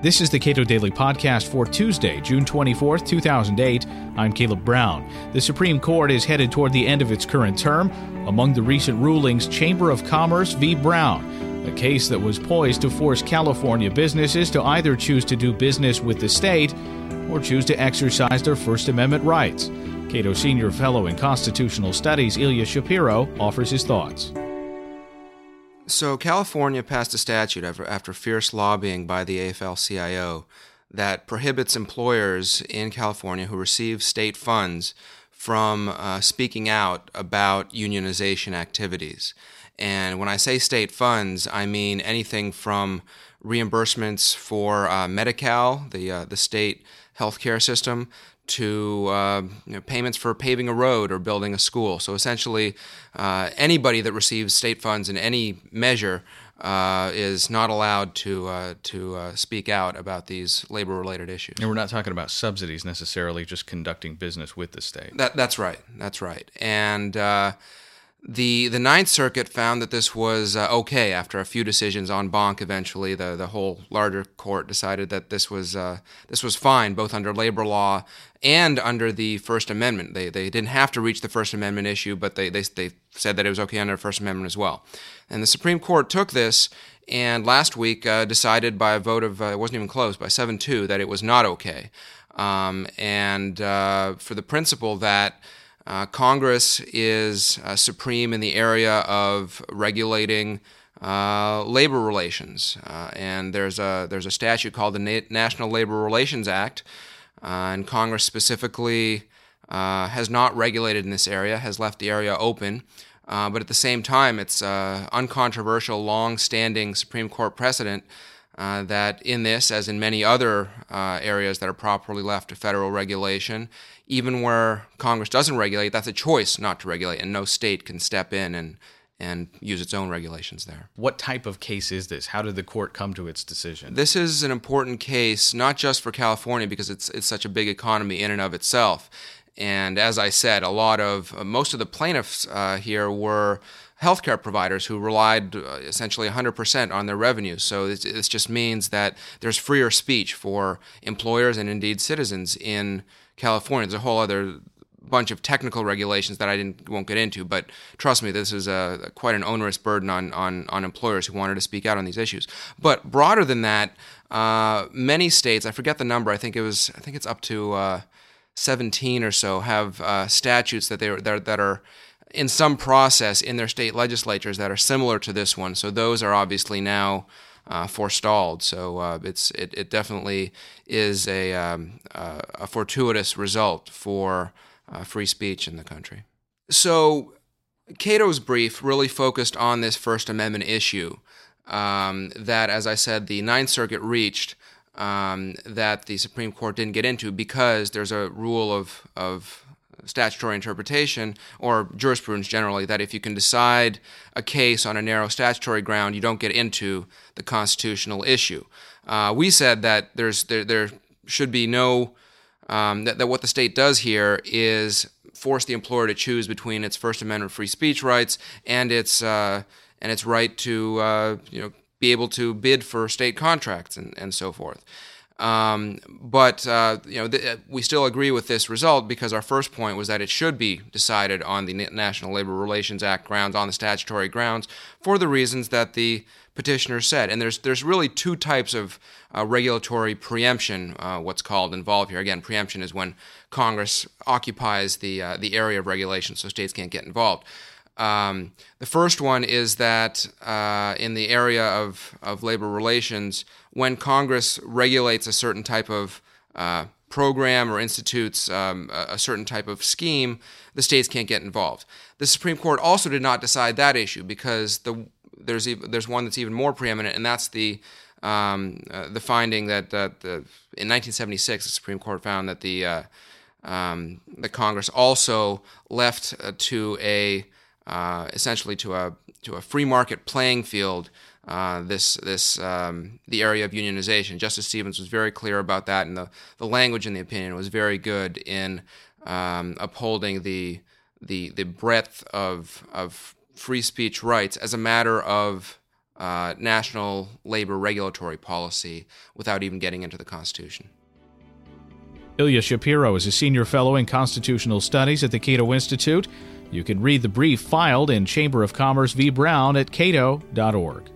This is the Cato Daily Podcast for Tuesday, June 24th, 2008. I'm Caleb Brown. The Supreme Court is headed toward the end of its current term. Among the recent rulings, Chamber of Commerce v. Brown, a case that was poised to force California businesses to either choose to do business with the state or choose to exercise their First Amendment rights. Cato Senior Fellow in Constitutional Studies Ilya Shapiro offers his thoughts. So, California passed a statute after, fierce lobbying by the AFL CIO that prohibits employers in California who receive state funds from uh, speaking out about unionization activities. And when I say state funds, I mean anything from reimbursements for uh, Medi-Cal, the uh, the state healthcare system, to uh, you know, payments for paving a road or building a school. So essentially, uh, anybody that receives state funds in any measure uh, is not allowed to uh, to uh, speak out about these labor-related issues. And we're not talking about subsidies necessarily, just conducting business with the state. That, that's right. That's right. And uh, the the Ninth Circuit found that this was uh, okay after a few decisions en banc. Eventually, the the whole larger court decided that this was uh, this was fine, both under labor law and under the First Amendment. They they didn't have to reach the First Amendment issue, but they they, they said that it was okay under the First Amendment as well. And the Supreme Court took this and last week uh, decided by a vote of uh, it wasn't even close by seven two that it was not okay. Um, and uh, for the principle that uh, Congress is uh, supreme in the area of regulating uh, labor relations, uh, and there's a there's a statute called the Na- National Labor Relations Act, uh, and Congress specifically uh, has not regulated in this area, has left the area open. but at the same time, it's uncontroversial, long-standing Supreme Court precedent uh, that in this, as in many other uh, areas that are properly left to federal regulation, even where Congress doesn't regulate, that's a choice not to regulate, and no state can step in and and use its own regulations there. What type of case is this? How did the court come to its decision? This is an important case, not just for California because it's it's such a big economy in and of itself. And as I said, a lot of uh, most of the plaintiffs uh, here were healthcare providers who relied uh, essentially 100% on their revenues. So this just means that there's freer speech for employers and indeed citizens in California. There's a whole other bunch of technical regulations that I didn't won't get into, but trust me, this is a quite an onerous burden on on, on employers who wanted to speak out on these issues. But broader than that, uh, many states, I forget the number, I think it was I think it's up to uh, 17 or so, have uh, statutes that they that, that are in some process in their state legislatures that are similar to this one. So those are obviously now uh, forestalled. So uh, it's it, it definitely is a um, uh, a fortuitous result for uh, free speech in the country. So Cato's brief really focused on this First Amendment issue um, that, as I said, the Ninth Circuit reached. Um, that the Supreme Court didn't get into because there's a rule of, of statutory interpretation or jurisprudence generally that if you can decide a case on a narrow statutory ground, you don't get into the constitutional issue. Uh, we said that there's there, there should be no um, that, that what the state does here is force the employer to choose between its First Amendment free speech rights and its uh, and its right to uh, you know be able to bid for state contracts and, and so forth. Um, but uh, you know, th- uh, we still agree with this result because our first point was that it should be decided on the National Labor Relations Act grounds, on the statutory grounds, for the reasons that the petitioner said. And there's there's really two types of uh, regulatory preemption, uh, what's called involved here. Again, preemption is when Congress occupies the uh, the area of regulation, so states can't get involved. Um, the first one is that uh, in the area of, of labor relations, when Congress regulates a certain type of uh, program or institutes um, a, certain type of scheme, the states can't get involved. The Supreme Court also did not decide that issue because the, there's, there's one that's even more preeminent, and that's the, um, uh, the finding that, that the, in 1976 the Supreme Court found that the, uh, um, the Congress also left uh, to a uh, essentially to a to a free market playing field. Uh, this this um, the area of unionization. Justice Stevens was very clear about that, and the, the language in the opinion was very good in um, upholding the the the breadth of of free speech rights as a matter of uh, national labor regulatory policy without even getting into the Constitution. Ilya Shapiro is a senior fellow in constitutional studies at the Cato Institute. You can read the brief filed in Chamber of Commerce v. Brown at cato.org.